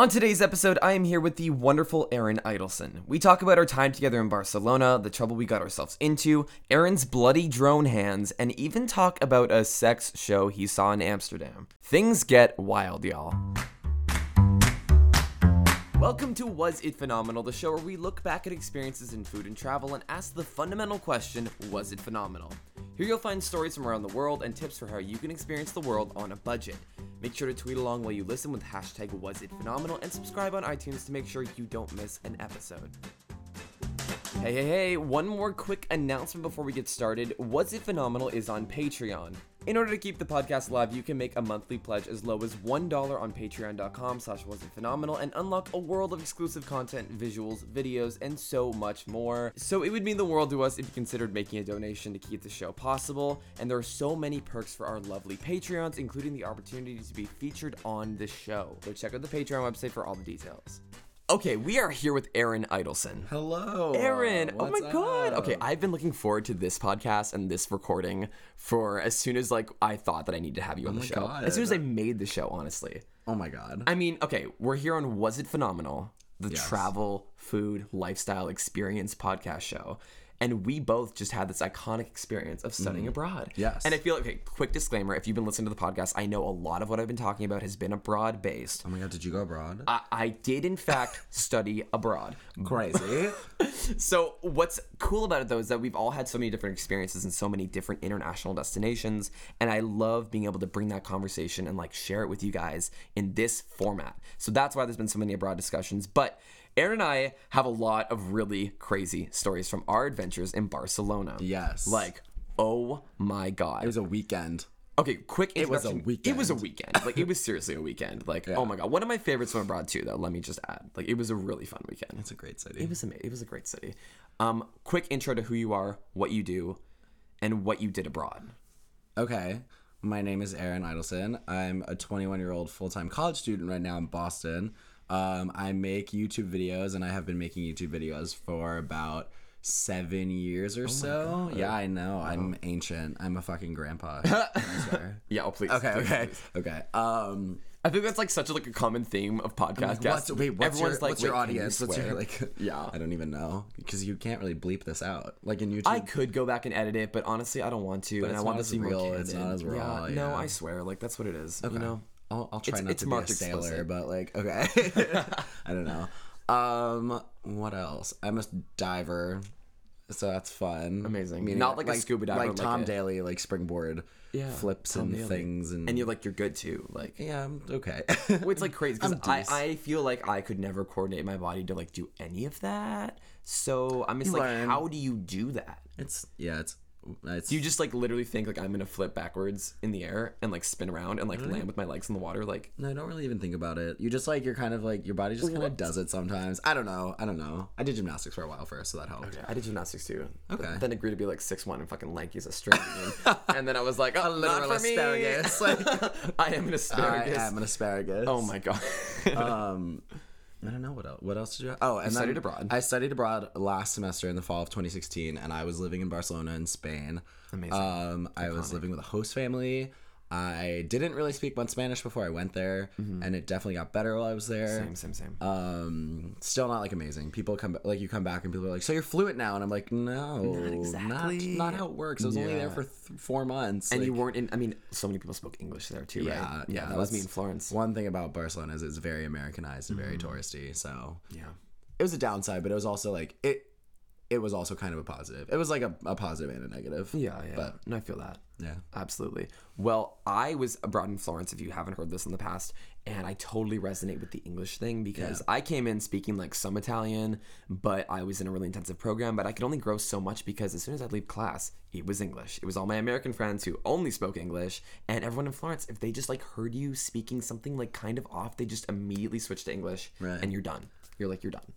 On today's episode, I am here with the wonderful Aaron Idelson. We talk about our time together in Barcelona, the trouble we got ourselves into, Aaron's bloody drone hands, and even talk about a sex show he saw in Amsterdam. Things get wild, y'all. Welcome to Was It Phenomenal, the show where we look back at experiences in food and travel and ask the fundamental question Was it phenomenal? Here you'll find stories from around the world and tips for how you can experience the world on a budget. Make sure to tweet along while you listen with hashtag Was It Phenomenal and subscribe on iTunes to make sure you don't miss an episode. Hey, hey, hey, one more quick announcement before we get started. Was It Phenomenal is on Patreon. In order to keep the podcast alive, you can make a monthly pledge as low as $1 on patreon.com slash phenomenal and unlock a world of exclusive content, visuals, videos, and so much more. So it would mean the world to us if you considered making a donation to keep the show possible. And there are so many perks for our lovely Patreons, including the opportunity to be featured on the show. So check out the Patreon website for all the details. Okay, we are here with Aaron Idelson. Hello. Aaron, oh my god. Okay, I've been looking forward to this podcast and this recording for as soon as like I thought that I needed to have you on oh the my show. God. As soon as I made the show, honestly. Oh my god. I mean, okay, we're here on Was It Phenomenal, the Yes. travel, food, lifestyle experience podcast show. And we both just had this iconic experience of studying abroad. Mm. Yes. And I feel like, okay, quick disclaimer if you've been listening to the podcast, I know a lot of what I've been talking about has been abroad based. oh my god, did you go abroad? I, I did, in fact, study abroad. Crazy. So what's cool about it though is that we've all had so many different experiences in so many different international destinations and I love being able to bring that conversation and like share it with you guys in this format. So that's why there's been so many abroad discussions, but Aaron and I have a lot of really crazy stories from our adventures in Barcelona. yes. Like, oh my god. it was a weekend. Okay, quick It was a introduction. It was a weekend. Like it was seriously a weekend. Like oh my god, one of my favorites from abroad too. Though let me just add, like it was a really fun weekend. It's a great city. It was amazing. It was a great city. Um, quick intro to who you are, what you do, and what you did abroad. Okay. My name is Aaron Idelson. I'm a 21 year old full time college student right now in Boston. Um, I make YouTube videos and I have been making YouTube videos for about seven years or so. Yeah, I know. I'm ancient. I'm a fucking grandpa. Yeah, oh please. Okay, please, okay, please. okay. Um, I think that's like such a, like a common theme of podcast guests. what's, wait, what's Everyone's your, like, what's your "Wait, can you audience? What's your like? Yeah. I don't even know because you can't really bleep this out. Like in YouTube, I could go back and edit it, but honestly, I don't want to, and I want to see real, more it's not as raw, Yeah, no. I swear, like that's what it is. You know. I'll, I'll try It's- not it's to be a sailor, explicit. but like, okay. I don't know. Um, what else? I'm a diver, so that's fun. Amazing. Not like a scuba diver, like like Tom a- Daley, like springboard Yeah, flips Tom and Daley. things, and, And you're like you're good too. Like yeah, I'm okay. Well, it's like crazy because I. I feel like I could never coordinate my body to like do any of that. So I'm just You like, learn. how do you do that? it's yeah, it's it's Do you just like literally think like I'm gonna flip backwards in the air and like spin around and like land with my legs in the water? Like No, I don't really even think about it. You just like you're kind of like your body just kind of does it sometimes. I don't know. I don't know. I did gymnastics for a while first, so that helped. I did gymnastics too. Okay. But then agreed to be like six one and fucking lanky as a string. and then I was like, oh, not literal me. asparagus. I am an asparagus. I am an asparagus. Oh my god. um I don't know what else. What else did you? Have? Oh, and then studied abroad. I studied abroad last semester in the fall of 2016, and I was living in Barcelona in Spain. Amazing. Um, I was living with a host family. I didn't really speak much Spanish before I went there, and it definitely got better while I was there. same, same, same. Um, still not like amazing. People come like you come back and people are like, "So you're fluent now?" And I'm like, "No, not exactly. Not, how it works. I was only there for th- four months." and you weren't in. I mean, so many people spoke English there too, yeah, right? yeah, that was me in Florence. One thing about Barcelona is it's very Americanized and very touristy. So Yeah. it was a downside, but it was also like it. It was also kind of a positive. It was like a, a positive and a negative. Yeah, yeah. But- no, I feel that. Yeah. Absolutely. Well, I was abroad in Florence, if you haven't heard this in the past, and I totally resonate with the English thing because I came in speaking like some Italian, but I was in a really intensive program, but I could only grow so much because as soon as I'd leave class, it was English. It was all my American friends who only spoke English, and everyone in Florence, if they just like heard you speaking something like kind of off, they just immediately switched to English, Right. and you're done. You're like, you're done.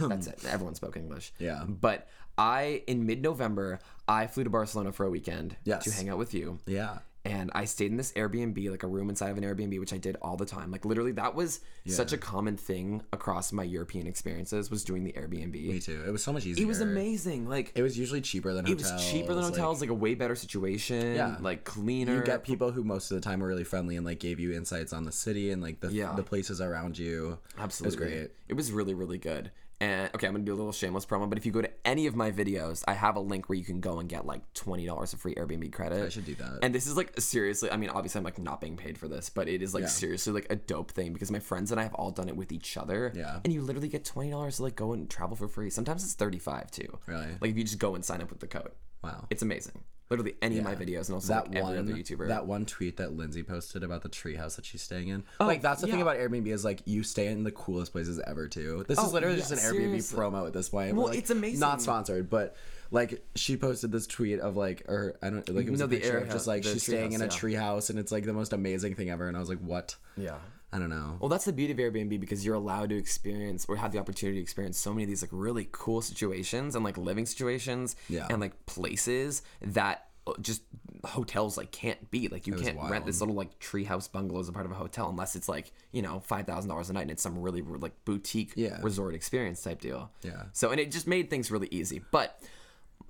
That's it. Everyone spoke English. Yeah. But I, in mid November, I flew to Barcelona for a weekend Yes. to hang out with you. Yeah. and I stayed in this Airbnb, like a room inside of an Airbnb, which I did all the time. Like literally, that was such a common thing across my European experiences was doing the Airbnb. Me too. It was so much easier. It was amazing. Like It was usually cheaper than it was cheaper than like, hotels, like, a way better situation. Yeah. like cleaner. you get people who most of the time were really friendly and like gave you insights on the city and like the Yeah. the places around you. Absolutely. It was great. It was really, really good. And okay, I'm gonna do a little shameless promo, but if you go to any of my videos, I have a link where you can go and get like twenty dollars of free Airbnb credit. I should do that. And this is like seriously, I mean, obviously I'm like not being paid for this, but it is like Yeah. seriously like a dope thing because my friends and I have all done it with each other. Yeah. And you literally get twenty dollars to like go and travel for free. Sometimes it's thirty five too. Really? Like if you just go and sign up with the code. Wow. It's amazing. Literally any of my videos and also that like every one other YouTuber. that one tweet that Lindsay posted about the treehouse that she's staying in. Oh, like that's the thing Oh, yeah. about Airbnb is like you stay in the coolest places ever too. This Oh, is literally yeah, just an seriously. Airbnb promo at this point. Well, We're, like, it's amazing. Not sponsored, but like she posted this tweet of like or I don't like it was No, a the picture air of just like the she's staying in a treehouse, treehouse and it's like the most amazing thing ever and I was like what? yeah. I don't know. Well, that's the beauty of Airbnb because you're allowed to experience or have the opportunity to experience so many of these like really cool situations and like living situations Yeah. and like places that uh, just hotels like can't be like you can't rent this little like treehouse bungalow as a part of a hotel unless it's like you know five thousand dollars a night and it's some really like boutique Yeah. resort experience type deal Yeah. so and it just made things really easy but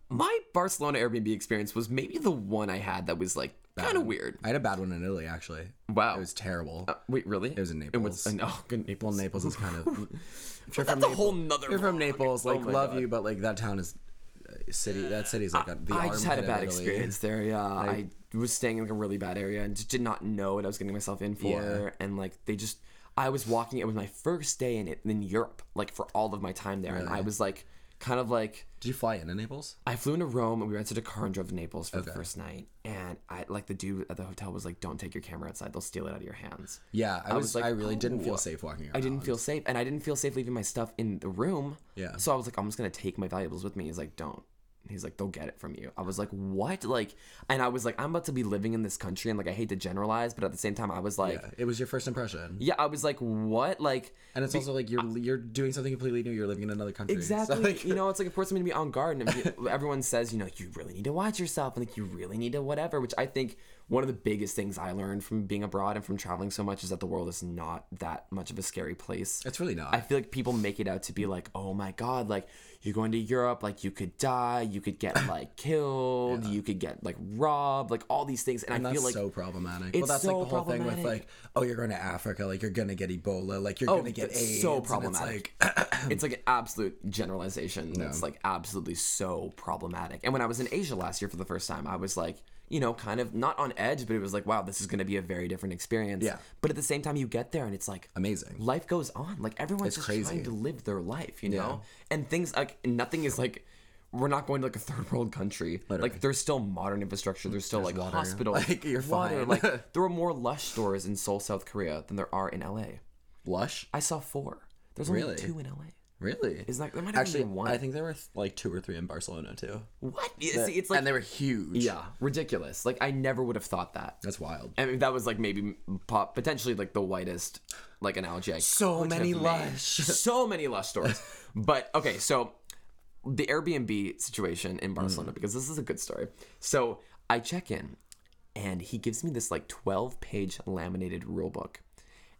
my Barcelona Airbnb experience was maybe the one I had that was like kind of weird I had a bad one in Italy actually. wow It was terrible. Uh, wait really it was in it was Naples. oh good Naples well, Naples is kind of. You're that's from a whole nother You're from. Naples, Oh like my love God. you, but like that town is uh, city. That city's like a, the I just had a bad experience there. Yeah, I was staying in like a really bad area and just did not know what I was getting myself in for. Yeah. And like they just, I was walking. It was my first day in it in Europe, like for all of my time there, and I was like, kind of like. Did you fly into Naples? I flew into Rome and we rented a car and drove to Naples for the first night. And I like the dude at the hotel was like, "Don't take your camera outside; they'll steal it out of your hands." Yeah, I, was. was like, I really didn't oh. feel safe walking around. I didn't feel safe, and I didn't feel safe leaving my stuff in the room. Yeah. So I was like, I'm just gonna take my valuables with me. He's like, don't. He's like, they'll get it from you. I was like, what? Like, and I was like, I'm about to be living in this country, and like, I hate to generalize, but at the same time, I was like, Yeah, it was your first impression, yeah, I was like, what? Like, and it's also like you're you're doing something completely new. You're living in another country. So, Exactly. like, you know, it's like a person to be on guard, and everyone says, you know, you really need to watch yourself, and like you really need to whatever. Which I think one of the biggest things I learned from being abroad and from traveling so much is that the world is not that much of a scary place. it's really not. I feel like people make it out to be like, oh my god, like you're going to Europe, like you could die, you could get like killed, you could get like robbed, like all these things, and, and I feel like so problematic. it's well, that's so like the whole thing with like, oh, you're going to Africa, like you're gonna get Ebola, like you're Oh, gonna get that's AIDS. so and it's problematic. like, it's like an absolute generalization. It's like absolutely so problematic. And when I was in Asia last year for the first time, I was like, you know, kind of not on edge, but it was like, wow, this is going to be a very different experience. Yeah. But at the same time, you get there and it's like amazing. life goes on. Like everyone's just crazy. trying to live their life, you know? And things like nothing is like we're not going to like a third world country. Like there's still modern infrastructure. There's still like water. hospitals. Like, you're water. fine. Like there are more Lush stores in Seoul, South Korea than there are in LA. Lush, I saw four. There's only two in LA. Really? Is that there might have Actually, been one? I think there were like two or three in Barcelona too. what? Yeah, See, it's like and they were huge. yeah, ridiculous. Like I never would have thought that. that's wild. I mean, that was like maybe pop, potentially like the whitest like analogy. I So many. Lush. so many lush stores. But okay, so the Airbnb situation in Barcelona Mm. because this is a good story. So I check in, and he gives me this like twelve page laminated rule book,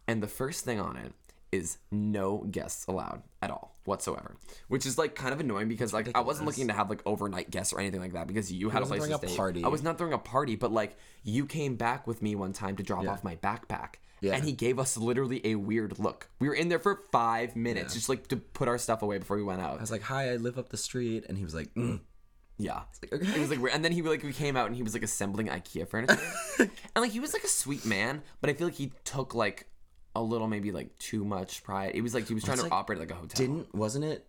and the first thing on it is no guests allowed at all whatsoever, which is like kind of annoying because like I wasn't looking to have like overnight guests or anything like that because you had a place throwing to a stay. party. I was not throwing a party, but like you came back with me one time to drop off my backpack. Yeah. And he gave us literally a weird look. We were in there for five minutes, just like to put our stuff away before we went out. I was like, "Hi, I live up the street," and he was like, mm. Yeah. okay. It was like weird. And then he like we came out and he was like assembling IKEA furniture. and like he was like a sweet man, but I feel like he took like a little maybe like too much pride. It was like he was trying to like- operate like a hotel. "Didn't wasn't it?"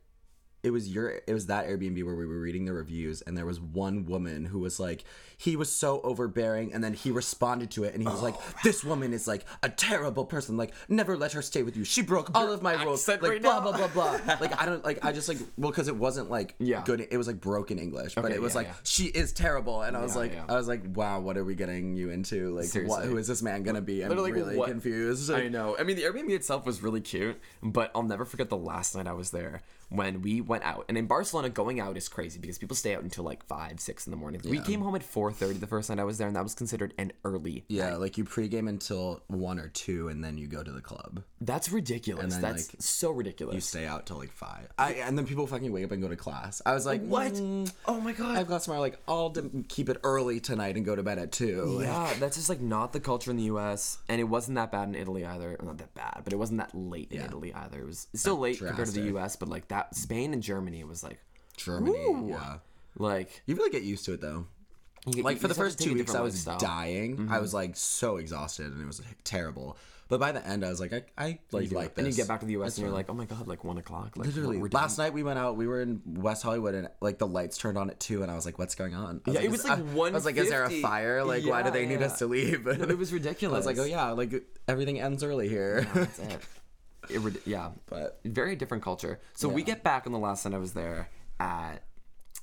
It was your. It was that Airbnb where we were reading the reviews, and there was one woman who was like, he was so overbearing, and then he responded to it, and he was like, oh. "This woman is like a terrible person. Like, never let her stay with you. She broke all of my rules. Like, right blah now. blah blah blah. like, I don't like. I just like well, because it wasn't like Yeah. good. It was like broken English, but Okay, it was yeah, like yeah. she is terrible, and I was like. I was like, wow, what are we getting you into? Like, what, who is this man gonna be? I'm Literally, really what- confused. I know. I mean, the Airbnb itself was really cute, but I'll never forget the last night I was there when we went out, and in Barcelona, going out is crazy because people stay out until like five, six in the morning. We came home at four thirty the first night I was there, and that was considered an early. Yeah, like you pregame until one or two, and then you go to the club. That's ridiculous. then, That's like, so ridiculous. You stay out till like five. I and then people fucking wake up and go to class. I was like, what? "Mm, oh my god. I've got tomorrow. Like, I'll d- keep it early tonight and go to bed at two. Like, Yeah, that's just like not the culture in the U.S. and it wasn't that bad in Italy either. Not that bad, but it wasn't that late in Italy either. It was still late compared to the. U.S., but like that Spain and Germany was like, Germany. Ooh. Yeah. like You really get used to it though. you, Like you for the first two weeks, I was lifestyle. dying. I mm-hmm. was like so exhausted, and it was like, terrible. But by the end, I was like, I, I like like this. And you get back to the U.S. and you're like, oh my god, like one o'clock. Like Literally, last night we went out. We were in West Hollywood, and like the lights turned on at two, and I was like, "What's going on?" Yeah, it is- was like I, I was like, "Is there a fire? Like, why do Yeah, they need us to leave?" It was ridiculous. I was like, "Oh yeah, like everything ends early here." That's it. It yeah, But- very different culture. So we get back on the last night I was there at,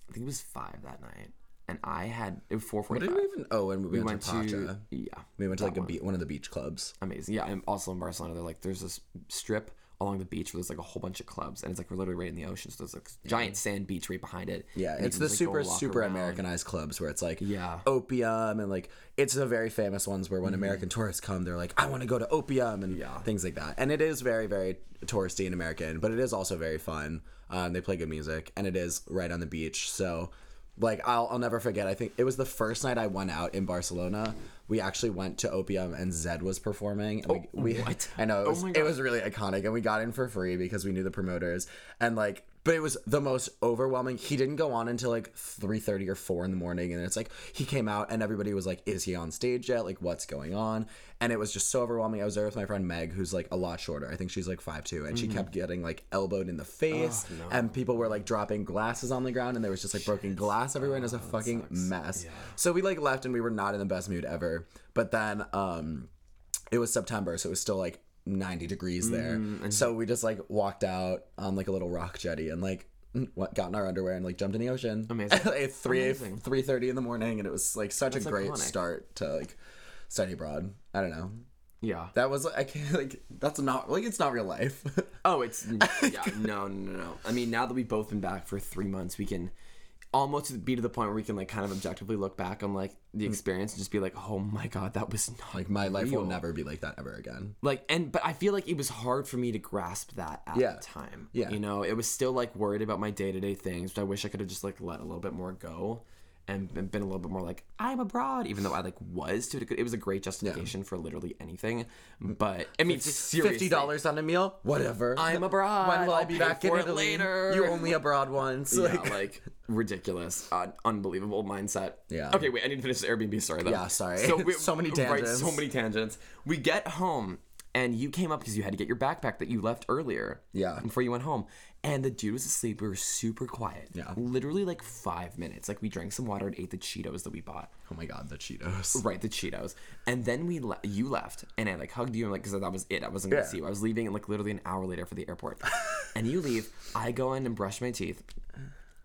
I think it was five that night, and I had it was four What did we even? Oh, and we, We went, went to Pacha. yeah, We went to like a one. be- one of the beach clubs. amazing. Yeah, I'm also in Barcelona. They're like there's this strip along the beach where there's like a whole bunch of clubs, and it's like we're literally right in the ocean. So there's like giant sand beach right behind it. Yeah, and it's the just, super walk super around. Americanized clubs where it's like Yeah. opium and like it's the very famous ones where when American tourists come, they're like, I want to go to opium and Mm-hmm. Yeah. things like that. And it is very very touristy and American, but it is also very fun. Um, they play good music and it is right on the beach, so. Like I'll, I'll never forget. I think it was the first night I went out in Barcelona. We actually went to Opium and Zedd was performing. And oh, we, we Oh, what? I know it Oh was, my it was really iconic, and we got in for free because we knew the promoters. And like, but it was the most overwhelming. He didn't go on until like three thirty or four in the morning, and it's like he came out, and everybody was like, "Is he on stage yet? Like, what's going on?" And it was just so overwhelming. I was there with my friend Meg, who's like a lot shorter. I think she's like five two, and she Mm-hmm. kept getting like elbowed in the face, Oh, and people were like dropping glasses on the ground, and there was just like broken glass everywhere, and it was a fucking mess. So we like left, and we were not in the best mood ever. But then, um, it was September, so it was still like 90 degrees there. Mm, so we just like walked out on like a little rock jetty and like what, got in our underwear and like jumped in the ocean. Amazing. at three Amazing. three thirty in the morning, and it was like such That's a great iconic. start to like study abroad. I don't know. Yeah. That was I can't like that's not like it's not real life. Oh, it's yeah, no, no, no, no. I mean, now that we've both been back for three months, we can almost be to the point where we can like kind of objectively look back on like the mm. experience and just be like, oh my god, that was not like my life real. will never be like that ever again. like and but I feel like it was hard for me to grasp that at Yeah. the time. Yeah. You know, it was still like worried about my day to day things, which I wish I could have just like let a little bit more go and and been a little bit more like I'm abroad, even though I like was to it was a great justification for literally anything. But I mean, seriously, Fifty dollars on a meal, whatever. I'm abroad. When will I I'll be back in for it Italy? later. You only abroad once. Yeah, Like, like, ridiculous, uh, unbelievable mindset. Yeah. Okay, wait. I need to finish the Airbnb story though. Yeah, sorry. we- So many Right, so many tangents. We get home, and you came up because you had to get your backpack that you left earlier. Yeah. Before you went home, and the dude was asleep. We were super quiet. Yeah. Literally like five minutes. Like we drank some water and ate the Cheetos that we bought. oh my god, the Cheetos. Right, the Cheetos. And then we le- you left, and I like hugged you, and like because that was it. I wasn't gonna Yeah. see you. I was leaving, like literally an hour later for the airport. and you leave. I go in and brush my teeth.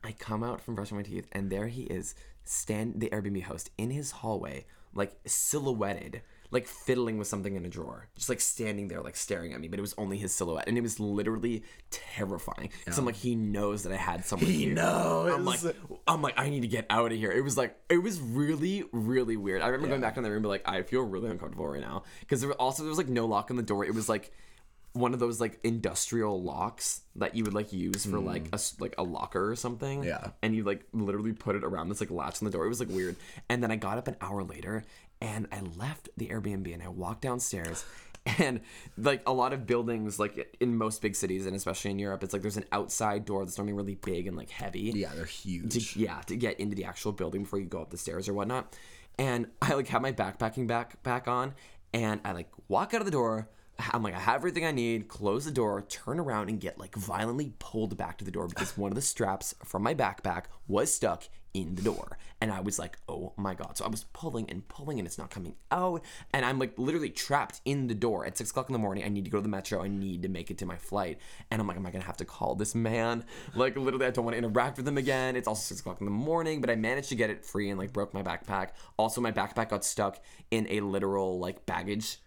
I come out from brushing my teeth, and there he is, stand the Airbnb host in his hallway, like silhouetted, like fiddling with something in a drawer, just like standing there, like staring at me. But it was only his silhouette, and it was literally terrifying. Because I'm like, he knows that I had someone. He here. knows. I'm like, I'm like, I need to get out of here. It was like, it was really, really weird. I remember going back in the room, be like, I feel really uncomfortable right now because there also there was like no lock on the door. It was like one of those like industrial locks that you would like use for like mm. a like a locker or something. Yeah. And you like literally put it around this like latch on the door. It was like weird. And then I got up an hour later and I left the Airbnb and I walked downstairs. And like a lot of buildings, like in most big cities and especially in Europe, it's like there's an outside door that's normally really big and like heavy Yeah, they're huge. to yeah to get into the actual building before you go up the stairs or whatnot. And I like have my backpacking back back on, and I like walk out of the door. I'm like I have everything I need. Close the door, turn around, and get like violently pulled back to the door because one of the straps from my backpack was stuck in the door. And I was like, oh my god! So I was pulling and pulling, and it's not coming out. And I'm like literally trapped in the door at six o'clock in the morning. I need to go to the metro. I need to make it to my flight. And I'm like, am I gonna have to call this man? Like literally, I don't want to interact with him again. It's also six o'clock in the morning, but I managed to get it free and like broke my backpack. Also, my backpack got stuck in a literal like baggage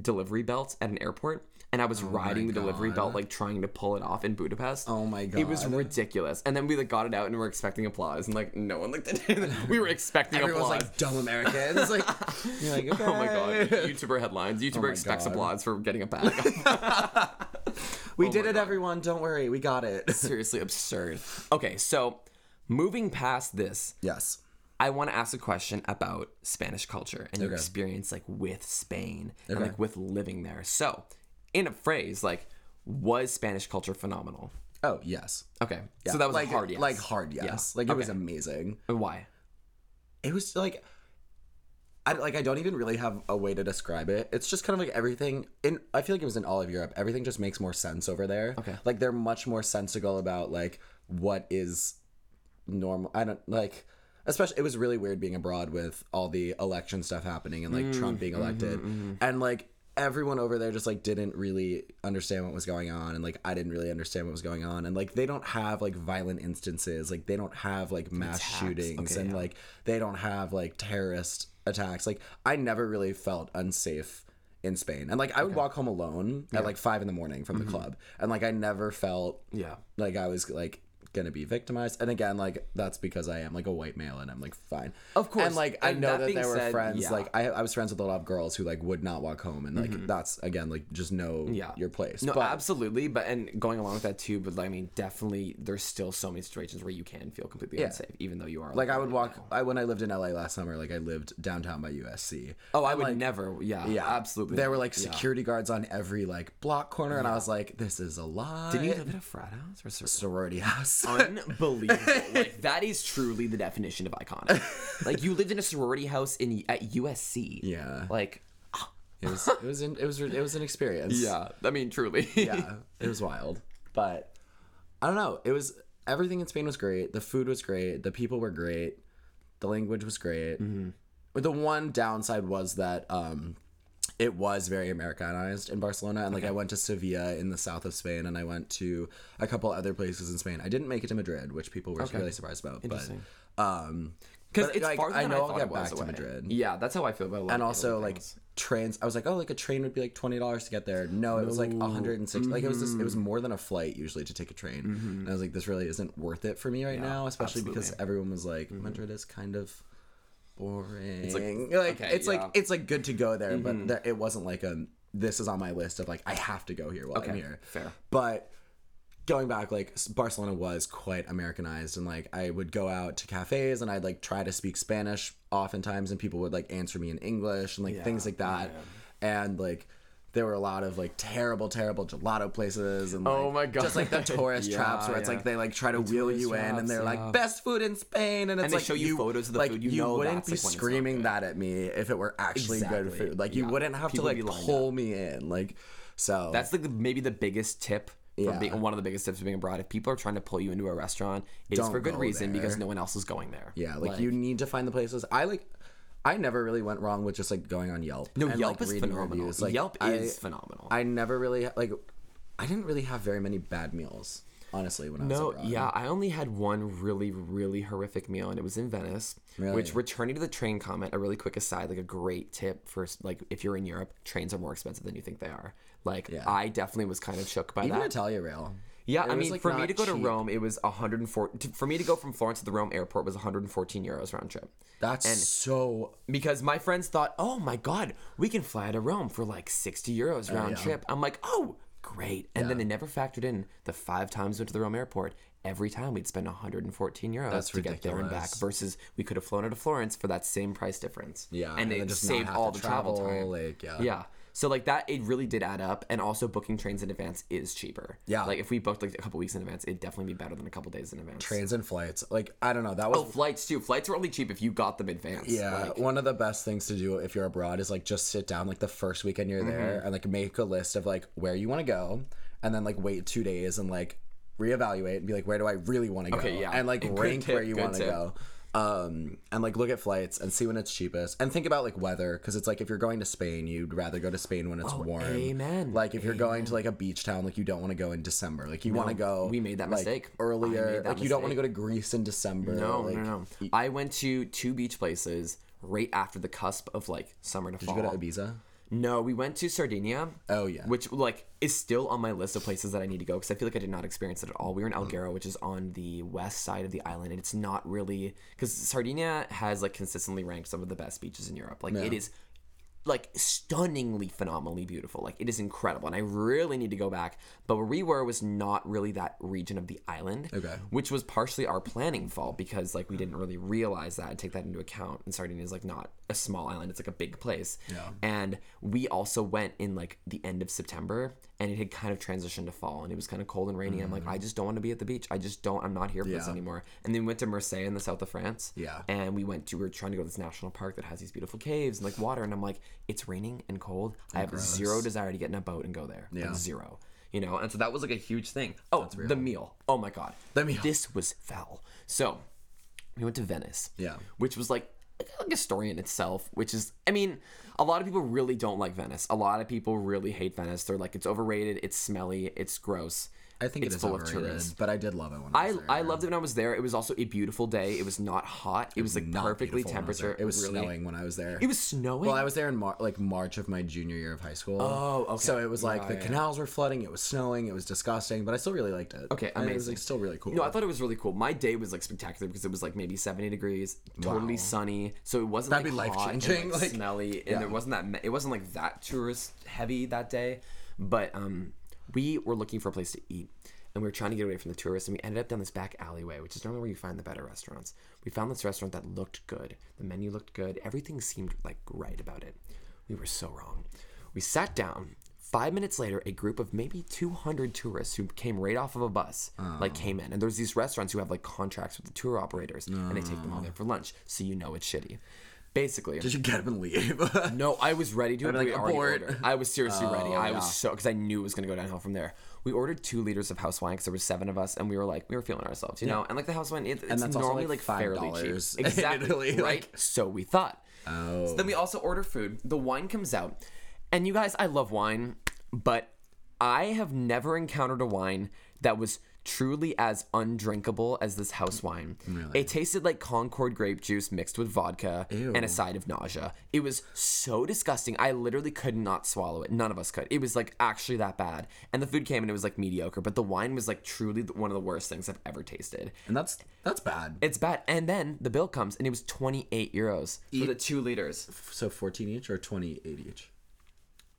delivery belt at an airport, and I was oh riding the delivery belt, like trying to pull it off in Budapest. Oh my God. It was ridiculous. And then we like got it out and we're expecting applause, and like no one looked at it. we were expecting Everyone's applause. like dumb Americans. Like, you're like, okay. Oh my god! YouTuber headlines. Oh YouTuber my expects God. applause for getting a bag. We oh did it, everyone. Don't worry, we got it. Seriously absurd. Okay, so moving past this, yes. I want to ask a question about Spanish culture and your experience like with Spain and like with living there. So, in a phrase, like, was Spanish culture phenomenal? Oh yes. Okay, so that was like hard yes. Like hard yes. Yeah. Like it was Okay. amazing. Why? It was like. I, like I don't even really have a way to describe it. It's just kind of like everything in I feel like it was in all of Europe. Everything just makes more sense over there. Okay. Like they're much more sensical about like what is normal. I don't like especially it was really weird being abroad with all the election stuff happening and like Trump mm, being mm-hmm, elected. Mm-hmm. And like everyone over there just like didn't really understand what was going on and like I didn't really understand what was going on and like they don't have like violent instances. Like they don't have like mass Attacks. shootings Okay, and yeah. like they don't have like terrorist attacks. Like I never really felt unsafe in Spain. And like I would walk home alone at like five in the morning from the mm-hmm. club. And like I never felt Yeah. like I was like gonna be victimized. And again, like that's because I am like a white male and I'm like fine. Of course. And like I And know that that, there were said, friends yeah. like I, I was friends with a lot of girls who like would not walk home and like that's again like just know Mm-hmm. Yeah. your place. No, but absolutely. But and going along with that too. But like, I mean, definitely, there's still so many situations where you can feel completely Yeah. unsafe, even though you are like I would walk now. I when I lived in LA last summer, like I lived downtown by USC. Oh, I And, would like, never. Yeah. Yeah, Absolutely. There were like security guards on every like block corner, and I was like, "This is a lie." Did you live at a frat house or sor- sorority house? Unbelievable. like that is truly the definition of iconic. like you lived in a sorority house in at USC. yeah, Like it was it was in, it was it was an experience. yeah, I mean truly. yeah, it was wild. But I don't know. It was everything in Spain was great. The food was great. The people were great. The language was great. Mm-hmm. But the one downside was that um, it was very Americanized in Barcelona. And like I went to Sevilla in the south of Spain, and I went to a couple other places in Spain. I didn't make it to Madrid, which people were really surprised about. Interesting. But um, Because it's like, farther I know I I'll get it back to. Madrid. Yeah, that's how I feel about lot and also like things. trains i was like oh like a train would be like $20 to get there no it was like 160 like it was just, it Mm-hmm. was more than a flight usually to take a train and i was like this really isn't worth it for me right now especially because absolutely. Mm-hmm. everyone was like madrid is kind of boring like- like, okay, it's yeah. Mm-hmm. like it's like good to go there but there, it wasn't like a this is on my list of like i have to go here while i'm Okay, here fair. but going back like barcelona was quite americanized and like i would go out to cafes and i'd like try to speak spanish oftentimes and people would like answer me in english and like things like that and like there were a lot of like terrible terrible gelato places and like, Oh my God. just like the tourist Yeah, traps where it's yeah. like they like try to wheel tourist you in and they're yeah. like best food in spain and it's they like show you photos of the like, food, you know wouldn't be like, when it's not screaming that at me if it were actually good food like you wouldn't have People to like pull me in like so That's like the, maybe the biggest tip. Yeah. being, one of the biggest tips for being abroad. If people are trying to pull you into a restaurant, it's Don't for good go reason because no one else is going there. Yeah, like, you need to find the places. I like. I never really went wrong with just like going on Yelp. No, and, Yelp like, is phenomenal. reviews. Like, Yelp I- is phenomenal. I never really like. I didn't really have very many bad meals, honestly. When I was No, yeah, I only had one really, really horrific meal, and it was in Venice. Really? Which, returning to the train comment, a really quick aside, like a great tip for like if you're in Europe, trains are more expensive than you think they are. Like Yeah. I definitely was kind of shook by even that. Italia Rail. Yeah, It I mean, like, for me to go to. Rome, it was 104. For me to go from Florence to the Rome airport was 114 euros round trip. That's so. Because my friends thought, oh my god, we can fly to Rome for like 60 euros round yeah. trip. I'm like, oh, great. And then they never factored in the five times we went to the Rome airport. Every time we'd spend 114 euros That's to get there and back versus we could have flown to Florence for that same price difference. Yeah, and, it just saved all the travel, travel, time. like, yeah. yeah. So like that, it really did add up, and also booking trains in advance is cheaper. Yeah. like if we booked like a couple weeks in advance, it'd definitely be better than a couple days in advance. Trains and flights. Like I don't know. That was Oh, flights too. Flights were only cheap if you got them in advance. Yeah, Like, one of the best things to do if you're abroad is like just sit down like the first weekend you're there Mm-hmm. and like make a list of like where you want to go, and then like wait two days and like reevaluate and be like where do I really want to go, Okay, yeah. and like rank tip, where you want to go. Um, and like look at flights and see when it's cheapest, and think about like weather because it's like if you're going to Spain, you'd rather go to Spain when it's warm. Oh, amen. Like if you're going to like a beach town, like you don't want to go in December. Like you want to go. we made that like, mistake. Earlier. that Like you don't want to go to Greece in December. No, like, no, no. I went to two beach places right after the cusp of like summer to Did fall. you go to Ibiza? No, we went to Sardinia. Oh, yeah. Which like is still on my list of places that I need to go because I feel like I did not experience it at all. We were in mm. Alghero, which is on the west side of the island, and it's not really because Sardinia has like consistently ranked some of the best beaches in Europe. Like it is like stunningly phenomenally beautiful. Like it is incredible, and I really need to go back. But where we were was not really that region of the island, Okay. which was partially our planning fault because like we didn't really realize that and take that into account. And Sardinia is like not a small island; it's like a big place. Yeah. And we also went in like the end of September, and it had kind of transitioned to fall, and it was kind of cold and rainy. I'm like, I just don't want to be at the beach. I just don't. I'm not here for this Mm. Anymore. And then we went to Marseille in the south of France. Yeah. And we went to we were trying to go to this national park that has these beautiful caves and like water, and I'm like, it's raining and cold. I have gross. zero desire to get in a boat and go there. Yeah. Like zero. You know, and so that was like a huge thing. Oh, the meal. Oh my god. The meal. This was foul. So we went to Venice. Yeah. Which was like like a story in itself, which is I mean, a lot of people really don't like Venice. A lot of people really hate Venice. They're like it's overrated, it's smelly, it's gross. I think it's it full of tourists. but I did love it when I I, was there. I loved it when I was there. It was also a beautiful day. It was not hot. It was like perfectly beautiful when I was temperature. It was really. snowing when I was there. It was snowing. Well, I was there in Mar- like March of my junior year of high school. Oh, okay. So it was like Yeah, the yeah. canals were flooding. It was snowing. It was disgusting, but I still really liked it. Okay, And It was amazing. like still really cool. No, I thought it was really cool. My day was like spectacular because it was like maybe 70 degrees, totally Wow. sunny. So it wasn't That'd like be life-changing, like, like- smelly, and there wasn't that. It wasn't like that tourist heavy that day. But um, we were looking for a place to eat, and we were trying to get away from the tourists, and we ended up down this back alleyway, which is normally where you find the better restaurants. We found this restaurant that looked good. The menu looked good. Everything seemed like right about it. We were so wrong. We sat down. Five minutes later, a group of maybe 200 tourists who came right off of a bus, like came in. And there's these restaurants who have like contracts with the tour operators, and they take them all ah. there for lunch, so you know it's shitty. Basically, Did you get up and leave? no, I was ready to. I'd be but we like. I was seriously ready. Oh, I was so because I knew it was gonna go downhill from there. We ordered two liters of house wine because there was seven of us, and we were like, we were feeling ourselves, you know. And like the house wine, it, it's normally like, like, fairly cheap. $5 in Exactly, Italy, right? like- So we thought. oh. So then we also order food. The wine comes out, and you guys, I love wine, but I have never encountered a wine that was truly as undrinkable as this house wine. It tasted like Concord grape juice mixed with vodka and a side of nausea. It was so disgusting. I literally could not swallow it. None of us could. It was like actually that bad. And the food came and it was like mediocre, but the wine was like truly one of the worst things I've ever tasted. and that's that's bad. It's bad. And then the bill comes and it was 28 euros for the 2 liters. So 14 each or 28 each?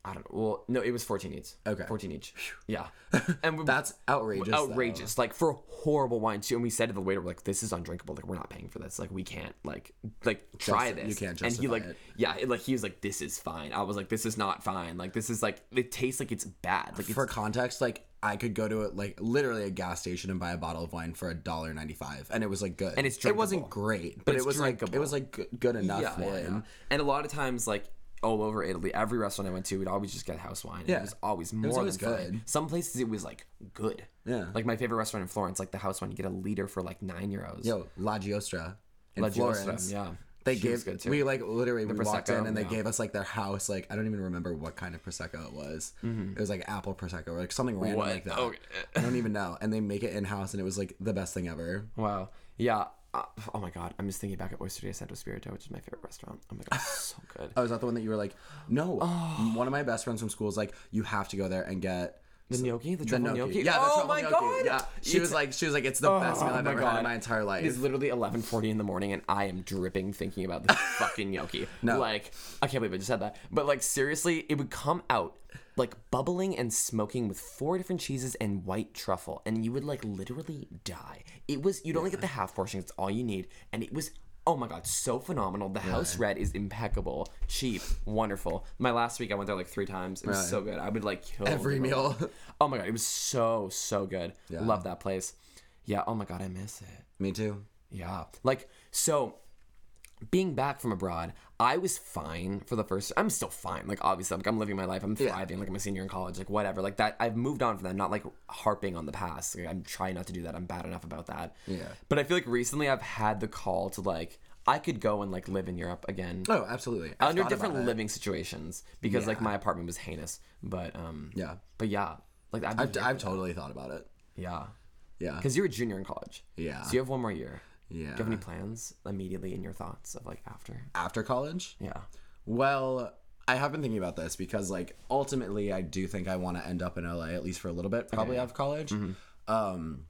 I don't know. Well, no, it was 14 each. Okay. 14 each. Yeah. And we, That's outrageous. though. outrageous. Like for horrible wine too. And we said to the waiter, like, this is undrinkable. Like we're not paying for this. Like we can't like like try Justi- this. you can't And he like it. yeah, it, like he was like, this is fine. I was like, this is not fine. Like this is like it tastes like it's bad. Like For context, like I could go to it like literally a gas station and buy a bottle of wine for a dollar ninety five, and it was like good. And it's it wasn't great, but, it's it was like it was like good, enough yeah, wine. yeah. And a lot of times like all over Italy, every restaurant I went to, we'd always just get house wine. Yeah. It was always more always than fine. good. Some places it was like good. Yeah. Like my favorite restaurant in Florence, like the house wine, you get a liter for like nine euros. Yo, La Giostra in La Giostra, Florence. yeah. They She was gave good, too. we like literally we walked in and they yeah. gave us like their house like I don't even remember what kind of prosecco it was. Mm-hmm. It was like apple prosecco or like something random What? like that. Okay. I don't even know. And they make it in house and it was like the best thing ever. Wow. Yeah. Uh, oh my god. I'm just thinking back at Osteria Santo Spirito, which is my favorite restaurant. Oh my god, so good. Oh, is that the one that you were like? No. Oh. One of my best friends from school is like, you have to go there and get The gnocchi, the the gnocchi. gnocchi. Yeah, the oh my gnocchi. god. Yeah, she was like, she was like, it's the best meal Oh I've ever had in my entire life. It is literally 11:40 in the morning, and I am dripping thinking about this fucking gnocchi. No. like I can't believe I just said that. But like seriously, it would come out like bubbling and smoking with four different cheeses and white truffle, and you would like literally die. It was you'd only get the half portion. It's all you need, and it was. Oh my god, so phenomenal. The house red is impeccable, cheap, wonderful. My last week I went there like three times. It was Really? so good. I would like kill Every meal. Oh my god, it was so so good. Yeah. Love that place. Yeah, oh my god, I miss it. Me too. Yeah. Like, so being back from abroad, I was fine for the first I'm still fine. Like obviously like I'm living my life. I'm thriving, like I'm a senior in college, like whatever. Like that I've moved on from that, not like harping on the past. Like I'm trying not to do that. I'm bad enough about that. Yeah. But I feel like recently I've had the call to like I could go and like live in Europe again. Oh, absolutely. I've under different living situations because like my apartment was heinous. But um Yeah. But yeah. Like I'd I've, I've totally thought about it. yeah. Yeah. Because you're a junior in college. Yeah. So you have one more year. Yeah. Do you have any plans immediately in your thoughts of like after? After college? Yeah. Well, I have been thinking about this because, like, ultimately, I do think I want to end up in LA at least for a little bit, probably out of college. Um,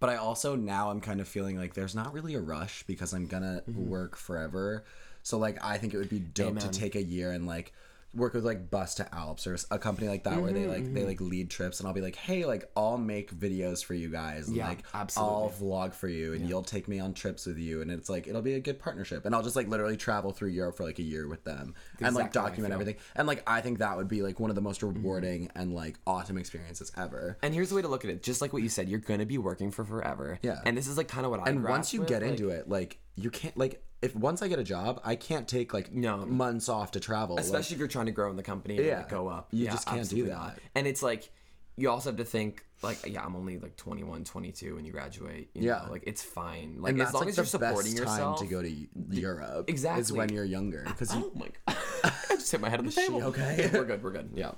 but I also now I'm kind of feeling like there's not really a rush because I'm gonna work forever. So like, I think it would be dope to take a year and like work with like Bus2Alps or a company like that where they like they like lead trips and I'll be like, hey, like I'll make videos for you guys. And, Yeah, like absolutely. I'll vlog for you and you'll take me on trips with you and it's like it'll be a good partnership and I'll just like literally travel through Europe for like a year with them and like exactly how I document. Mm-hmm. everything and like I think that would be like one of the most rewarding and like awesome experiences ever. And here's the way to look at it. Just like what you said, you're gonna be working for forever. Yeah. And this is like kind of what I. And once you get into it, like you can't like if once I get a job, I can't take like No. months off to travel. like- especially if you're trying to grow in the company and Yeah. like, go up. You Yeah, just can't do that. not. And it's like you also have to think like yeah, I'm only like 21, 22 when you graduate. You Yeah. know? like it's fine. Like and as long like as you're supporting yourself. time to go to Europe. exactly Is when you're younger because oh you Oh my god! I just hit my head on the table. okay? we're good. We're good. Yeah.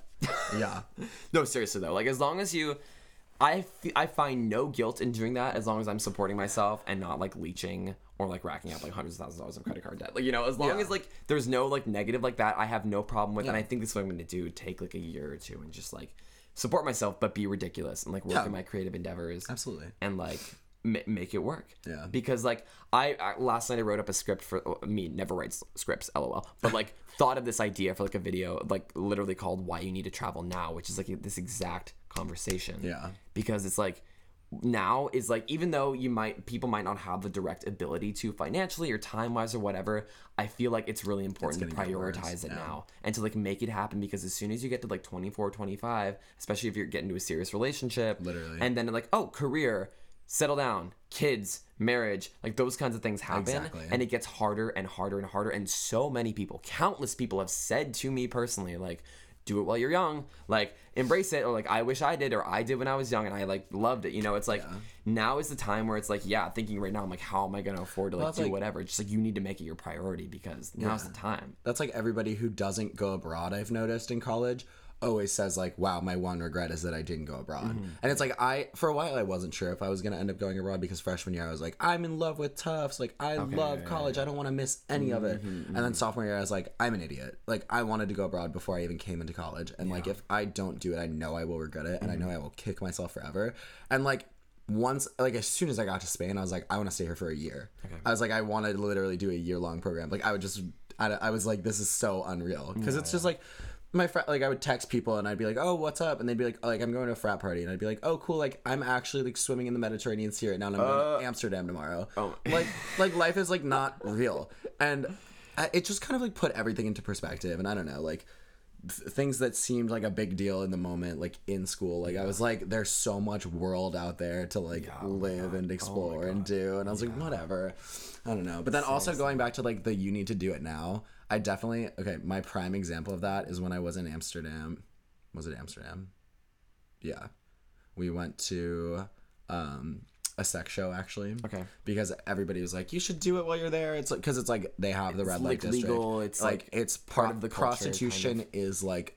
yeah No, seriously though, like as long as you, I, f- I find no guilt in doing that as long as I'm supporting myself and not like leeching or like racking up like hundreds of thousands of dollars of credit card debt. Like you know, as long Yeah. as like there's no like negative like that, I have no problem with. And I think this is what I'm going to do: take like a year or two and just like support myself, but be ridiculous and like work Yeah. in my creative endeavors absolutely. and like ma- make it work. Yeah. Because like I, I last night I wrote up a script for oh, me never writes scripts, lol. But like thought of this idea for like a video, like literally called "Why You Need to Travel Now," which is like this exact conversation. Yeah. Because it's like now is like even though you might people might not have the direct ability to financially or time wise or whatever i feel like it's really important to gonna prioritize it yeah. now and to like make it happen because as soon as you get to like 24 25 especially if you're getting into a serious relationship Literally. and then like oh career settle down kids marriage like those kinds of things happen Exactly. and it gets harder and harder and harder and so many people countless people have said to me personally like do it while you're young. Like embrace it or like i wish i did or i did when i was young and i like loved it you know? It's like now is the time where it's like yeah thinking right now i'm like how am i gonna afford to like it's do like- whatever? Just like you need to make it your priority because now's the time. That's like everybody who doesn't go abroad. I've noticed in college always says like, "Wow, my one regret is that I didn't go abroad." Mm-hmm. And it's like I for a while I wasn't sure if I was gonna end up going abroad because freshman year I was like, "I'm in love with Tufts. Like I love college. I don't want to miss any of it." Mm-hmm, And then sophomore year I was like, "I'm an idiot. Like I wanted to go abroad before I even came into college. And like if I don't do it, I know I will regret it, and Mm-hmm. I know I will kick myself forever." And like once like as soon as I got to Spain, I was like, I want to stay here for a year. I was like, I want to literally do a year long program. Like I would just, I, I was like, this is so unreal because it's just like my friend. Like I would text people and I'd be like, oh, what's up? And they'd be like, oh, like I'm going to a frat party, and I'd be like, oh, cool. Like I'm actually like swimming in the Mediterranean Sea right now, and I'm going to uh, Amsterdam tomorrow. oh. like like life is like not real, and I- it just kind of like put everything into perspective. And I don't know, like th- things that seemed like a big deal in the moment like in school. Like i was like there's so much world out there to like live and explore and do and i was like whatever. I don't know. But then also going back to like the you need to do it now i definitely okay my prime example of that is when i was in amsterdam. Was it amsterdam? Yeah. We went to um a sex show actually Okay. because everybody was like you should do it while you're there it's like because it's like they have the red light like, district legal, it's, like, it's part of the prostitution kind is like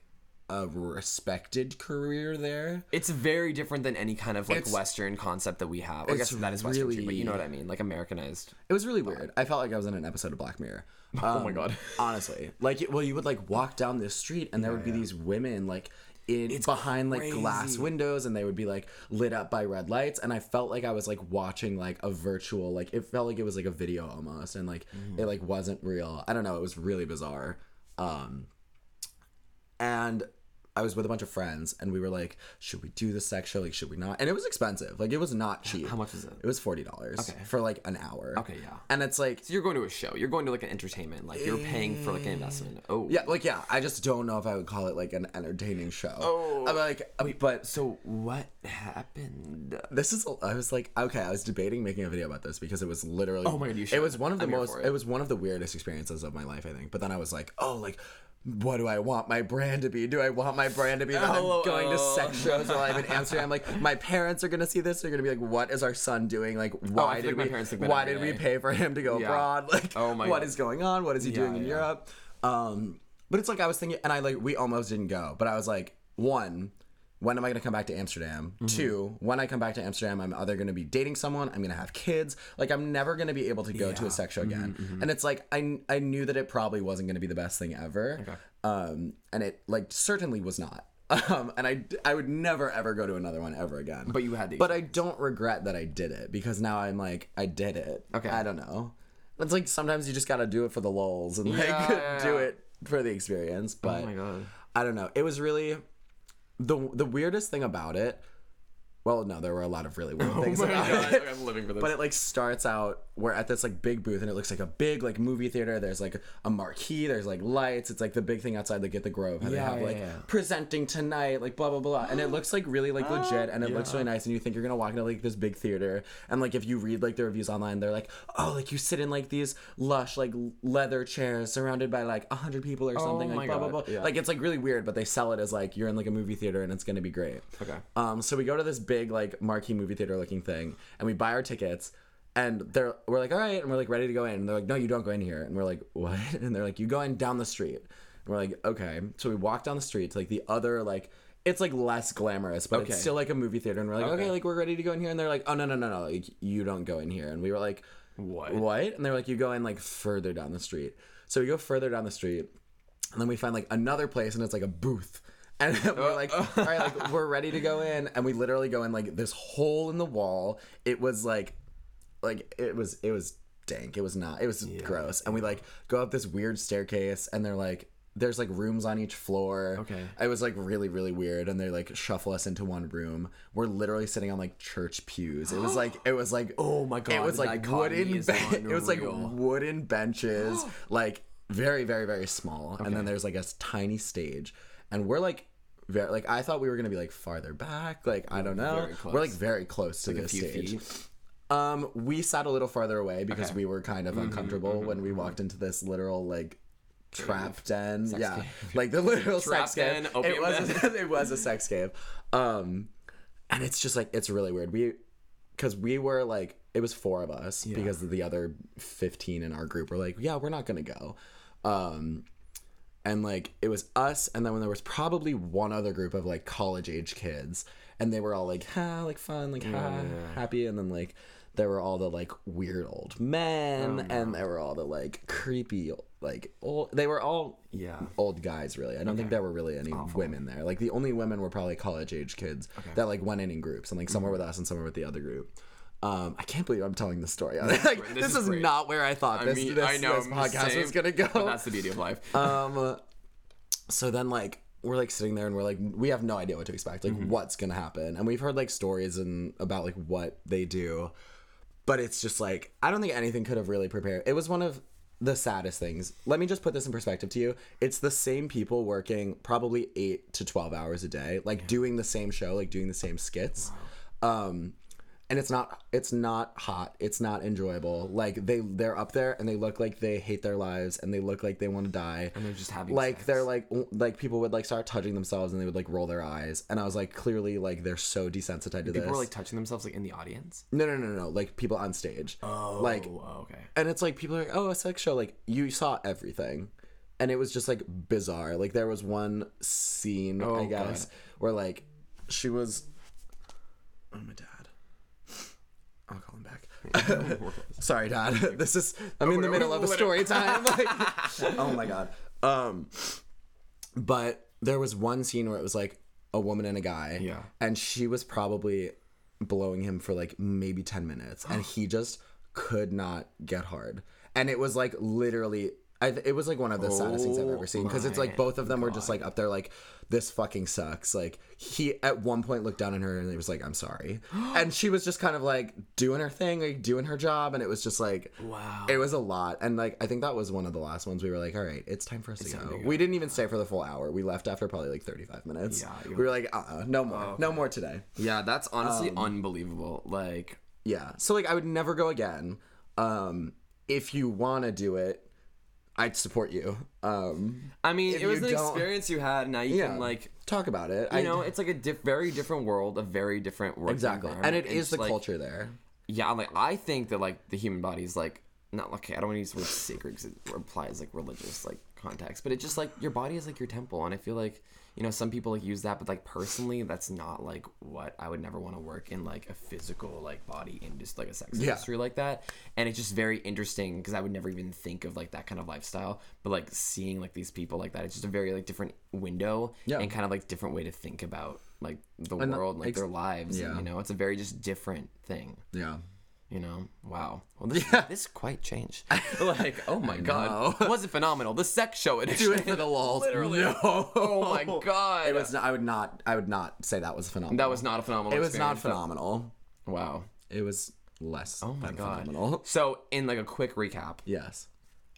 a respected career there. it's very different than any kind of like It's- western concept that we have i guess that is western too, but really- you know what i mean like americanized It was really weird. I felt like I was in an episode of Black Mirror. Oh my Um, God. honestly, like, well, you would like walk down this street and there would be these women like in behind like glass windows and they would be like lit up by red lights and I felt like I was like watching like a virtual like it felt like it was like a video almost and like Mm. it like wasn't real. I don't know. It was really bizarre. Um, and I was with a bunch of friends and we were like, should we do the sex show? Like, should we not? And it was expensive. Like, it was not cheap. how much was it? It was forty dollars Okay. for like an hour. Okay, yeah. And it's like, so you're going to a show you're going to like an entertainment like you're paying for like an investment eh, oh yeah, like yeah. I just don't know if I would call it like an entertaining show. Oh. I'm like, um, I mean, but so what happened this is. I was like, okay, I was debating making a video about this because it was literally. Oh my God, you should. It was one of the I'm most. It. it. was one of the weirdest experiences of my life, I think. But then I was like, oh, like. What do I want my brand to be? Do I want my brand to be that I'm LOL. going to sex shows while I'm in Amsterdam? Like my parents are gonna see this. They're gonna be like, "What is our son doing? Like, why feel did we? parents think that Why did we pay for him to go Yeah. abroad? Like, Oh my what God. is going on? What is he doing in yeah. Europe? Um, but it's like I was thinking, and I like we almost didn't go, but I was like, one, when am I gonna come back to Amsterdam? Mm-hmm. Two, when I come back to Amsterdam, I'm either gonna be dating someone, I'm gonna have kids, like I'm never gonna be able to go to a sex show again. Mm-hmm, And it's like I I knew that it probably wasn't gonna be the best thing ever. Um, and it like certainly was not. Um, and I, I would never ever go to another one ever again. But you had the But I don't regret that I did it because now I'm like I did it. Okay. I don't know. It's like sometimes you just gotta do it for the lulls and like Yeah, yeah, do it for the experience. But oh my god. I don't know. It was really the the weirdest thing about it. Well, no, there were a lot of really weird things about it. I'm living for this. But it like starts out we're at this like big booth and it looks like a big like movie theater. There's like a marquee. There's like lights. It's like the big thing outside like at the Grove. How they have yeah, like yeah. presenting tonight, like blah blah blah. And it looks like really like legit and it looks really nice. And you think you're gonna walk into like this big theater. And like if you read like the reviews online, they're like, oh, like you sit in like these lush like leather chairs surrounded by like a hundred people or something. Oh my like blah blah God, blah. yeah. Like it's like really weird, but they sell it as like you're in like a movie theater and it's gonna be great. Okay. Um, so we go to this big like marquee movie theater looking thing, and we buy our tickets. And they're we're like, all right, and we're like ready to go in. And they're like, no, you don't go in here. And we're like, what? And they're like, you go in down the street. And we're like, okay. So we walk down the street to like the other like it's like less glamorous, but Okay. it's still like a movie theater. And we're like, okay. Okay. like we're ready to go in here. And they're like, oh no no no no, like you don't go in here. And we were like, What? what? And they're like, you go in like further down the street. So we go further down the street, and then we find like another place, and it's like a booth. And we're like, all right, like we're ready to go in, and we literally go in like this hole in the wall. It was like, like it was it was dank. It was not. It was gross. And we like go up this weird staircase, and they're like. There's like rooms on each floor. Okay. It was like really, really weird, and they like shuffle us into one room. We're literally sitting on like church pews. It was like it was like Oh my God, It was like wooden. Ben- it was like wooden benches, like very, very, very small. And then there's like a tiny stage, and we're like, very like I thought we were gonna be like farther back. Like I don't know, we're like very close to a this stage. feet. Um, we sat a little farther away because Okay. we were kind of uncomfortable when we walked into this literal like trap den. yeah, cave. like the literal Trap sex cave. den, It was a, it was a sex cave. Um, and it's just like it's really weird. We because we were like it was four of us because the other 15 in our group were like yeah we're not gonna go um and like it was us and then when there was probably one other group of like college age kids and they were all like ha like fun like ha happy and then like there were all the like weird old men oh, and there were all the like creepy like old they were all Yeah. old guys really. I don't think there were really any women there. Like the only women were probably college age kids that like went in in groups and like some mm-hmm. were with us and some were with the other group um, I can't believe I'm telling this story. like, This this, is is, not where I thought I this, mean, this, I know this podcast same, was gonna go. That's the beauty of life. Um, so then like we're like sitting there and we're like we have no idea what to expect, like Mm-hmm. what's gonna happen, and we've heard like stories and about like what they do, but it's just like I don't think anything could have really prepared. It was one of the saddest things. Let me just put this in perspective to you. It's the same people working probably eight to twelve hours a day, like doing the same show, like doing the same skits. Um, and it's not it's not hot. It's not enjoyable. Like they they're up there and they look like they hate their lives and they look like they want to die. And they're just having like sex. they're like like people would like start touching themselves and they would like roll their eyes. And i was like clearly like they're so desensitized to People this. people were like touching themselves like in the audience. no no no no like people on stage. Oh like Oh, okay. and it's like people are like oh a sex show. Like you saw everything. And it was just like bizarre. Like there was one scene Oh, i guess where like she was oh my dad i'll call him back. Sorry dad this is i'm in the middle of a story time like, oh my god. Um but there was one scene where it was like a woman and a guy Yeah. and she was probably blowing him for like maybe 10 minutes and he just could not get hard. And it was like literally I, it was like one of the saddest things I've ever seen because it's like both of them were just like up there like this fucking sucks. Like he at one point looked down at her and he was like I'm sorry. And she was just kind of like doing her thing like doing her job and it was just like Wow. it was a lot. And like I think that was one of the last ones we were like all right it's time for us to go. we didn't even stay for the full hour. We left after probably like 35 minutes. Yeah, we were like uh-uh no more. No more today. Yeah, that's honestly Um, unbelievable. Like, yeah. So like I would never go again. Um if you want to do it, I'd support you. Um I mean, it was an experience you had. Now you yeah. can like, talk about it. you I know, it's like a diff- very different world, a very different world. exactly. And it is the like, culture there. Yeah, like I think that like the human body is like not okay. I don't want to use the word sacred because it implies like religious like context, but it just like your body is like your temple, and I feel like you know, some people like use that, but like personally, that's not like what I would never want to work in like a physical like body industry, like a sex Yeah. industry like that. And it's just very interesting because I would never even think of like that kind of lifestyle. But like seeing like these people like that, it's just a very like different window Yeah. and kind of like different way to think about like the And, world, and, like their lives. and, yeah. you know, it's a very just different thing. Yeah. You know, wow. Well, this this quite changed. like, oh my god, it was it phenomenal? The sex show edition. Do it for the lulz. Literally. No. Oh my god. It was. Not, I would not. I would not say that was phenomenal. that was not a phenomenal. It was not phenomenal. Wow. It was less. Oh my than god. Phenomenal. So, in like a quick recap, Yes.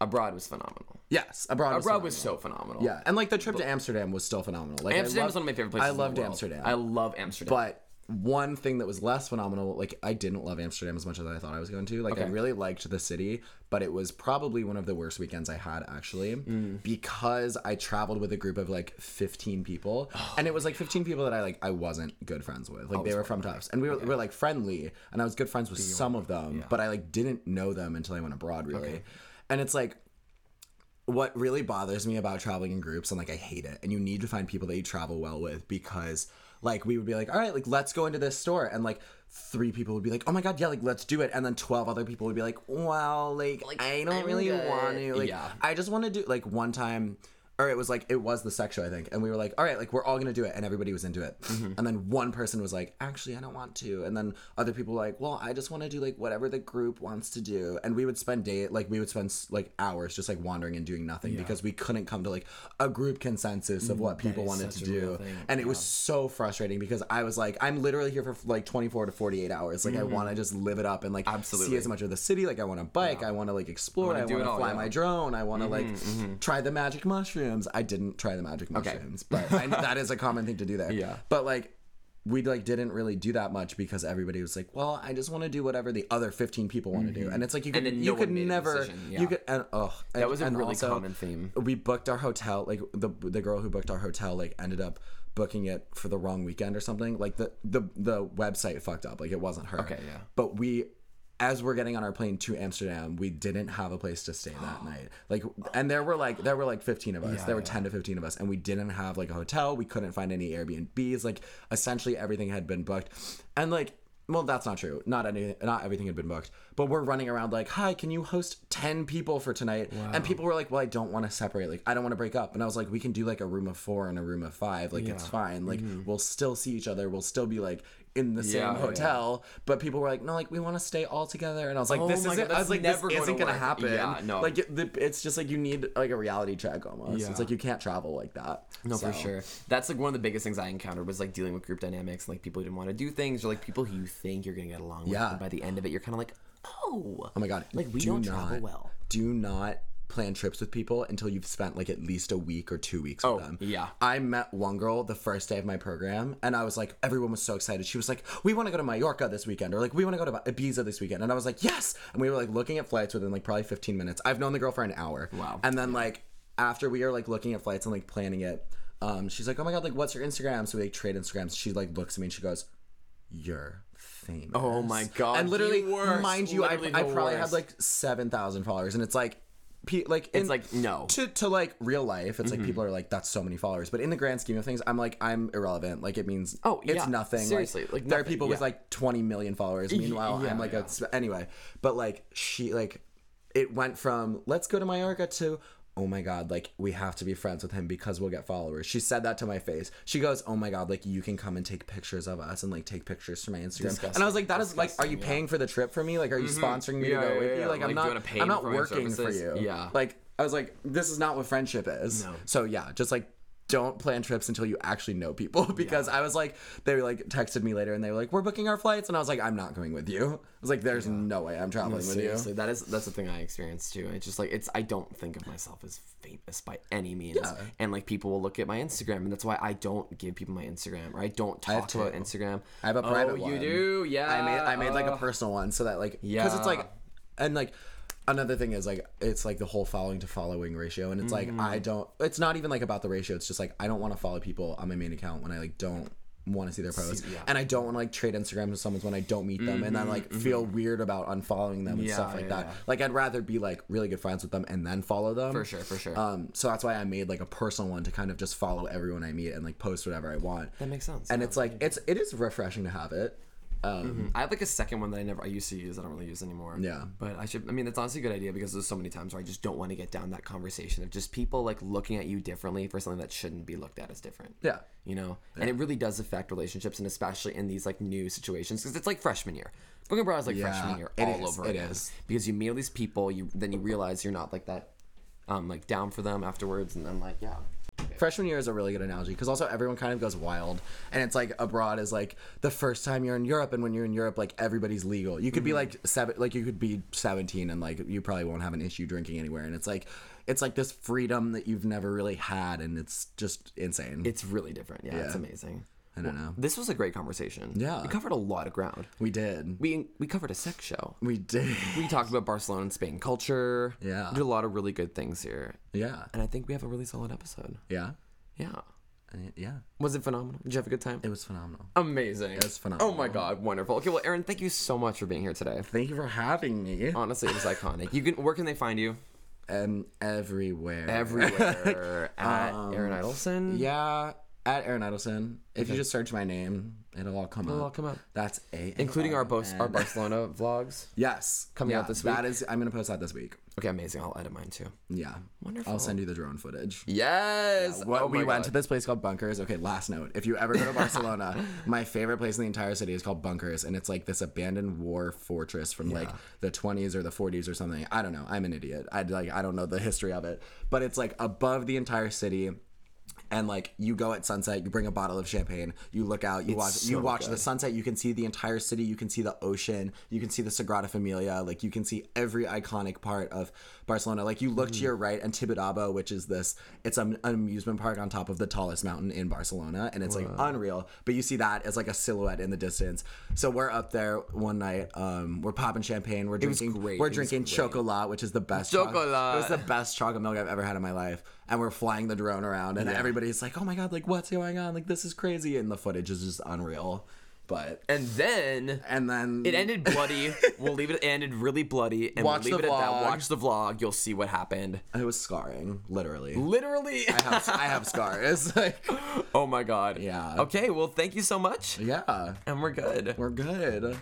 abroad was phenomenal. Yes. Abroad. Was Abroad was phenomenal. so phenomenal. Yeah, and like the trip to Amsterdam was still phenomenal. Like Amsterdam loved- was one of my favorite places. I loved. Amsterdam. I love Amsterdam. But one thing that was less phenomenal, like I didn't love Amsterdam as much as I thought I was going to. Like I really liked the city, but it was probably one of the worst weekends I had actually Mm. because I traveled with a group of like 15 people, and it was like 15 people that I like I wasn't good friends with. Like they were from Tufts, and we were, we were like friendly, and I was good friends with some of them, but I like didn't know them until I went abroad really, and it's like what really bothers me about traveling in groups and like I hate it and you need to find people that you travel well with because like we would be like all right like let's go into this store and like three people would be like oh my god yeah like let's do it and then 12 other people would be like well like, I don't I'm really good." want to like Yeah. I just want to do like one time or it was like it was the sex show I think. And we were like all right like we're all gonna do it. And everybody was into it. Mm-hmm. and then one person was like actually I don't want to. And then other people were like well I just want to do like whatever the group wants to do. And we would spend day like we would spend like hours just like wandering and doing nothing because we couldn't come to like a group consensus of what people wanted to do. and it was so frustrating because I was like I'm literally here for like 24 to 48 hours. Like I want to just live it up and like see Mm-hmm. As much of the city. Like I want to bike I want to like explore. I want to fly yeah. my drone. I want to like try the magic mushrooms I didn't try the magic mushrooms but I, that is a common thing to do there Yeah. but like we like didn't really do that much because everybody was like well I just want to do whatever the other 15 people want to do mm-hmm. and it's like you could then you no could one made a never yeah. you could and oh that was a really common theme. we booked our hotel like the the girl who booked our hotel like ended up booking it for the wrong weekend or something like the the the website fucked up like it wasn't her Okay, yeah. but we as we're getting on our plane to Amsterdam, we didn't have a place to stay that night. Like, and there were like there were like fifteen of us. Yeah, there were yeah. ten to fifteen of us, and we didn't have like a hotel. We couldn't find any Airbnbs. Like, essentially everything had been booked, and like. Well, that's not true. Not any, not everything had been booked. But we're running around like, "Hi, can you host ten people for tonight?" Wow. And people were like, "Well, I don't want to separate. Like, I don't want to break up." And I was like, "We can do like a room of four and a room of five. Like, it's fine. Like, mm-hmm. we'll still see each other. We'll still be like in the same Mm-hmm. Yeah, yeah. hotel." But people were like, "No, like we want to stay all together." And I was like, Oh "This isn't." God, I was like, "This gonna isn't gonna happen." Yeah, no. Like it, the, it's just like you need like a reality check almost. Yeah. It's like you can't travel like that. No, So, for sure. That's like one of the biggest things I encountered was like dealing with group dynamics and like people who didn't want to do things or like people who you think you're gonna get along with. Yeah. But by the end of it, you're kind of like, oh, Oh my god! like we do don't not, travel well. Do not plan trips with people until you've spent like at least a week or two weeks with Oh, them. yeah. I met one girl the first day of my program, and I was like, everyone was so excited. She was like, "We want to go to Mallorca this weekend," or like, "We want to go to Ibiza this weekend," and I was like, "Yes!" And we were like looking at flights within like probably 15 minutes. I've known the girl for an hour. Wow. And then like after we are like looking at flights and like planning it, um, she's like, "Oh my god, like what's your Instagram?" So we like trade Instagrams. She like looks at me and she goes, "You're." Famous. Oh my God, And literally, mind you, I, Literally I the probably had worst. like seven thousand followers, and it's like, pe- like in- It's like, no. to to like real life. It's Mm-hmm. like people are like that's so many followers, but in the grand scheme of things, I'm like I'm irrelevant. Like it means Oh, it's nothing. Seriously, like, there are nothing, people with like 20 million followers. Meanwhile, yeah, I'm like yeah. a anyway. But like she like it went from let's go to Mallorca to. Oh my god, like we have to be friends with him because we'll get followers. She said that to my face. She goes, "Oh my god, like you can come and take pictures of us and like take pictures for my Instagram." And I was like, "That is like, are you paying for the trip for me? Like, are you sponsoring me Mm-hmm. Yeah, to go yeah, with you? yeah. Like, I'm Like, you not, I'm not working for you. Yeah. Like, I was like, this is not what friendship is. No. So yeah, just like don't plan trips until you actually know people because I was like they like texted me later and they were like we're booking our flights and I was like I'm not going with you. I was like there's no way I'm traveling with you. That is that's the thing I experienced too. It's just like it's I don't think of myself as famous by any means. Yeah. And like people will look at my Instagram and that's why I don't give people my Instagram or I don't talk about two. Instagram. I have a private oh, you do? Yeah. I made I made like a personal one so that like yeah. because it's like and like another thing is like it's like the whole following to following ratio and it's like I Mm-hmm. don't it's not even like about the ratio it's just like I don't want to follow people on my main account when I like don't want to see their posts, yeah. and I don't want to like trade Instagrams with someone when I don't meet them, and then like feel weird about unfollowing them and Mm-hmm, Yeah, stuff like yeah, that. Like I'd rather be like really good friends with them and then follow them For sure, for sure. Um, so that's why I made like a personal one to kind of just follow everyone I meet and like post whatever I want. That makes sense, And it's like it's it is refreshing to have it. Um, I have like a second one that I never I used to use. I don't really use anymore. Yeah. But I should. I mean, it's honestly a good idea because there's so many times where I just don't want to get down that conversation of just people like looking at you differently for something that shouldn't be looked at as different. yeah. You know, and it really does affect relationships, and especially in these like new situations because it's like freshman year. Brooklyn Bra is like Yeah, freshman year all is, over it again is. because you meet all these people. You then you realize you're not like that, um, like down for them afterwards, and then like yeah. Freshman year is a really good analogy because also everyone kind of goes wild, and it's like abroad is like the first time you're in Europe, and when you're in Europe, like everybody's legal. You could be mm-hmm. like seven, like you could be 17, and like you probably won't have an issue drinking anywhere, and it's like it's like this freedom that you've never really had, and it's just insane. It's really different. Yeah, it's amazing. I don't know. This was a great conversation. Yeah. we covered a lot of ground. We did. We we covered a sex show. We did. We talked about Barcelona and Spain culture. Yeah. we did a lot of really good things here, Yeah. and I think we have a really solid episode. Yeah. Yeah, Yeah. was it phenomenal? Did you have a good time? It was phenomenal. Amazing. It was phenomenal. Oh my god, wonderful. Okay, well, Aaron, thank you so much for being here today. Thank you for having me. Honestly, it was iconic. You can where can they find you? And everywhere. Everywhere at um, Aaron Idelson. Yeah, at Aaron Idelson. If you just search my name, it'll all come It'll up. all come up. That's a including our Bos- our Barcelona vlogs. Yes, Coming out this week. That is, I'm gonna post that this week. Okay, amazing. I'll edit mine too. Yeah, Wonderful. I'll send you the drone footage. Yes. What oh we went God. to this place called Bunkers. Okay, last note. If you ever go to Barcelona, my favorite place in the entire city is called Bunkers, and it's like this abandoned war fortress from like the 20s or the 40s or something. I don't know. I'm an idiot. I like I don't know the history of it, but it's like above the entire city. And like you go at sunset, you bring a bottle of champagne, you look out, you watch you watch good. the sunset, you can see the entire city, you can see the ocean, you can see the Sagrada Familia, like you can see every iconic part of Barcelona. Like you look Mm. to your right and Tibidabo, which is this it's an, an amusement park on top of the tallest mountain in Barcelona and it's like unreal. But you see that as like a silhouette in the distance. So we're up there one night, um, we're popping champagne, we're drinking great. we're It drinking great. Cacaolat, which is the best choc- Cacaolat. It was the best chocolate milk I've ever had in my life. And we're flying the drone around and everybody's like, Oh my god, like what's going on? Like this is crazy and the footage is just unreal. But And then and then it ended bloody. we'll leave it. It ended really bloody, and Watch we'll leave the it at that. vlog. Watch the vlog. You'll see what happened. it was scarring, literally. Literally. I have, I have scars. Like, oh my god. Yeah. Okay. Well, thank you so much, yeah, and we're good. we're good.